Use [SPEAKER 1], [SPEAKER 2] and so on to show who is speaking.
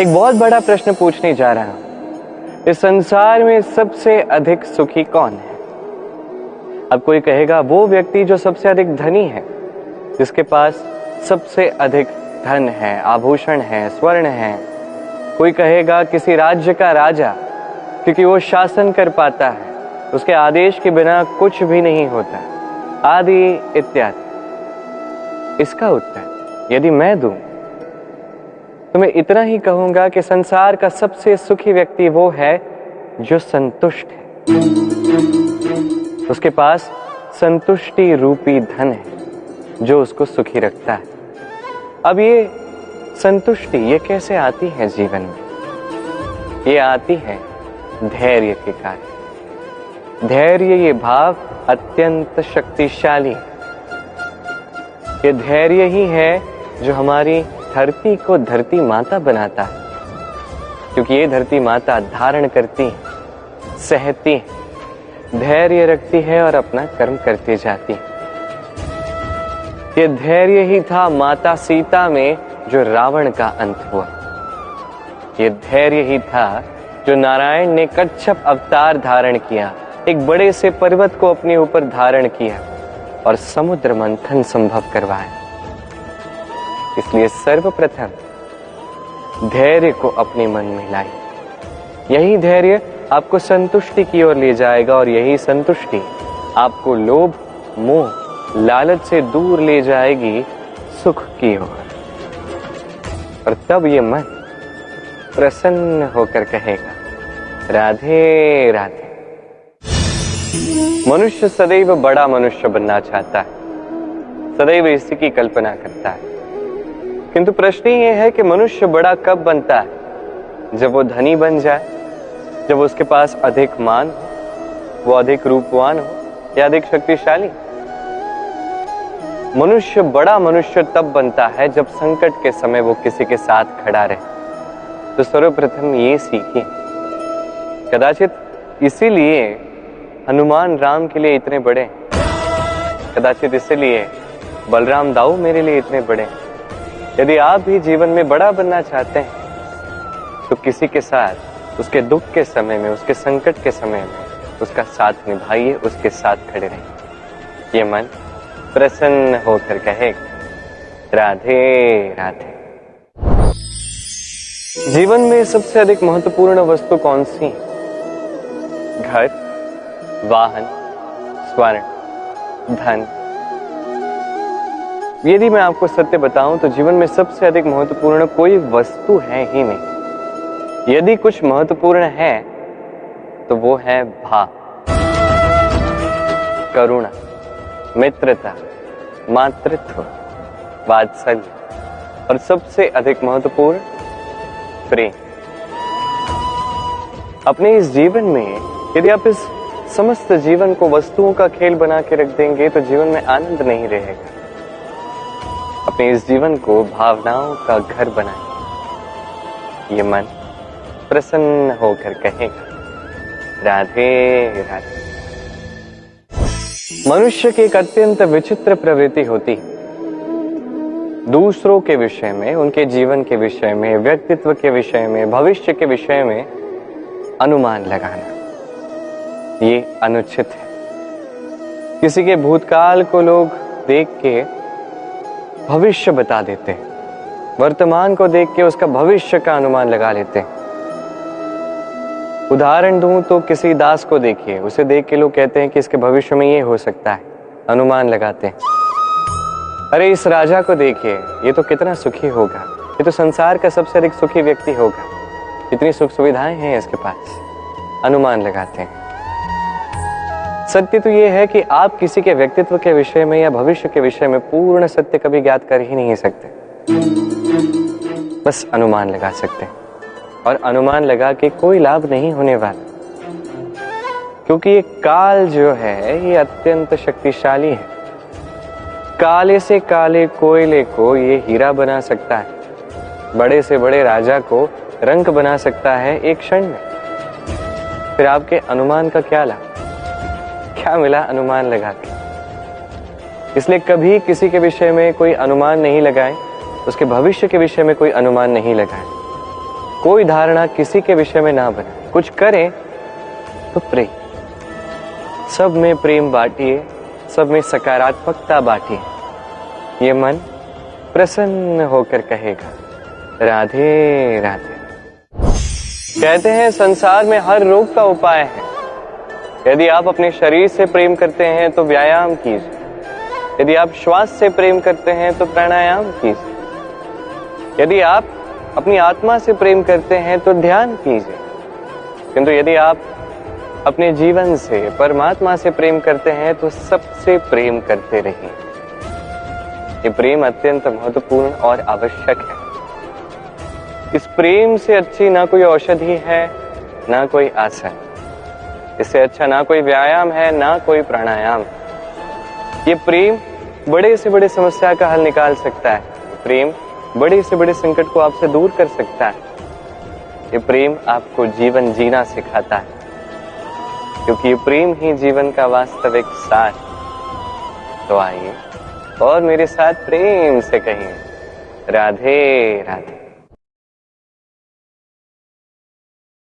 [SPEAKER 1] एक बहुत बड़ा प्रश्न पूछने जा रहा हूँ। इस संसार में सबसे अधिक सुखी कौन है? अब कोई कहेगा, वो व्यक्ति जो सबसे अधिक धनी है, जिसके पास सबसे अधिक धन है, आभूषण है, स्वर्ण है। कोई कहेगा, किसी राज्य का राजा, क्योंकि वो शासन कर पाता है, उसके आदेश के बिना कुछ भी नहीं होता। आदि इत्यादि। इसका उत्तर, यदि मैं दूँ तो मैं इतना ही कहूँगा कि संसार का सबसे सुखी व्यक्ति वो है जो संतुष्ट है। उसके पास संतुष्टि रूपी धन है, जो उसको सुखी रखता है। अब ये संतुष्टि, ये कैसे आती है जीवन में? ये आती है धैर्य के कारण। धैर्य ये भाव अत्यंत शक्तिशाली ये धैर्य ही है जो हमारी धरती को धरती माता बनाता है। क्योंकि ये धरती माता धारण करती सहती धैर्य रखती है और अपना कर्म करती जाती ये धैर्य ही था माता सीता में जो रावण का अंत हुआ। ये धैर्य ही था जो नारायण ने कच्छप अवतार धारण किया, एक बड़े से पर्वत को अपने ऊपर धारण किया और समुद्र मंथन संभव करवाया। इसलिए सर्वप्रथम धैर्य को अपने मन में लाई यही धैर्य आपको संतुष्टि की ओर ले जाएगा और यही संतुष्टि आपको लोभ, मोह, लालच से दूर ले जाएगी, सुख की ओर। और तब ये मन प्रसन्न होकर कहेगा, राधे राधे। मनुष्य सदैव बड़ा मनुष्य बनना चाहता है। सदैव इसी की कल्पना करता है। किंतु प्रश्न ये है कि मनुष्य बड़ा कब बनता है? जब वो धनी बन जाए, जब उसके पास अधिक मान हो, वो अधिक रूपवान हो या अधिक शक्तिशाली मनुष्य, बड़ा मनुष्य तब बनता है जब संकट के समय वो किसी के साथ खड़ा रहे। तो सर्वप्रथम ये सीखे। कदाचित इसीलिए हनुमान राम के लिए इतने बड़े कदाचित इसीलिए बलराम दाऊ मेरे लिए इतने बड़े यदि आप भी जीवन में बड़ा बनना चाहते हैं तो किसी के साथ, उसके दुख के समय में, उसके संकट के समय में, उसका साथ निभाइए, उसके साथ खड़े रहिए। ये मन प्रसन्न होकर कहेगा राधे राधे। जीवन में सबसे अधिक महत्वपूर्ण वस्तु कौन सी घर, वाहन, स्वर्ण, धन यदि मैं आपको सत्य बताऊँ तो जीवन में सबसे अधिक महत्वपूर्ण कोई वस्तु है ही नहीं। यदि कुछ महत्वपूर्ण है तो वो है भाव। करुणा, मित्रता, मातृत्व, वात्सल्य, और सबसे अधिक महत्वपूर्ण, प्रेम। अपने इस जीवन में, यदि आप इस समस्त जीवन को वस्तुओं का खेल बना के रख देंगे तो जीवन में आनंद नहीं रहेगा। अपने इस जीवन को भावनाओं का घर बनाए। ये मन प्रसन्न होकर कहेगा, राधे राधे। मनुष्य की एक अत्यंत विचित्र प्रवृत्ति होती है। दूसरों के विषय में, उनके जीवन के विषय में, व्यक्तित्व के विषय में, भविष्य के विषय में अनुमान लगाना, ये अनुचित है। किसी के भूतकाल को लोग देख के भविष्य बता देते हैं। वर्तमान को देख के उसका भविष्य का अनुमान लगा लेते हैं। उदाहरण दूँ तो किसी दास को देखिए। उसे देख के लोग कहते हैं कि इसके भविष्य में ये हो सकता है। अनुमान लगाते हैं। अरे, इस राजा को देखिए। ये तो कितना सुखी होगा। ये तो संसार का सबसे अधिक सुखी व्यक्ति होगा। इतनी सुख सुविधाएँ हैं इसके पास। अनुमान लगाते हैं। सत्य तो ये है कि आप किसी के व्यक्तित्व के विषय में या भविष्य के विषय में पूर्ण सत्य कभी ज्ञात कर ही नहीं सकते। बस अनुमान लगा सकते और अनुमान लगा के कोई लाभ नहीं होने वाला। क्योंकि ये काल जो है, ये अत्यंत शक्तिशाली है। काले से काले, कोयले को ये हीरा बना सकता है। बड़े से बड़े राजा को रंग बना सकता है एक क्षण में। फिर आपके अनुमान का क्या लाभ? क्या मिला अनुमान लगा के इसलिए कभी किसी के विषय में कोई अनुमान नहीं लगाए, उसके भविष्य के विषय में कोई अनुमान नहीं लगाए। कोई धारणा किसी के विषय में ना बने कुछ करें तो प्रेम। सब में प्रेम बांटिए, सब में सकारात्मकता बांटिए। ये मन प्रसन्न होकर कहेगा, राधे राधे। कहते हैं, संसार में हर रोग का उपाय है। यदि आप अपने शरीर से प्रेम करते हैं तो व्यायाम कीजिए। यदि आप श्वास से प्रेम करते हैं तो प्राणायाम कीजिए। यदि आप अपनी आत्मा से प्रेम करते हैं तो ध्यान कीजिए। किंतु यदि आप अपने जीवन से, परमात्मा से प्रेम करते हैं तो सबसे प्रेम करते रहिए। ये प्रेम अत्यंत महत्वपूर्ण और आवश्यक है। इस प्रेम से अच्छी ना कोई औषधि है, ना कोई आसन। इससे अच्छा ना कोई व्यायाम है, ना कोई प्राणायाम। ये प्रेम बड़े से बड़े समस्या का हल निकाल सकता है। प्रेम बड़े से बड़े संकट को आपसे दूर कर सकता है। ये प्रेम आपको जीवन जीना सिखाता है। क्योंकि ये प्रेम ही जीवन का वास्तविक सार तो आइए और मेरे साथ प्रेम से कहिए राधे राधे।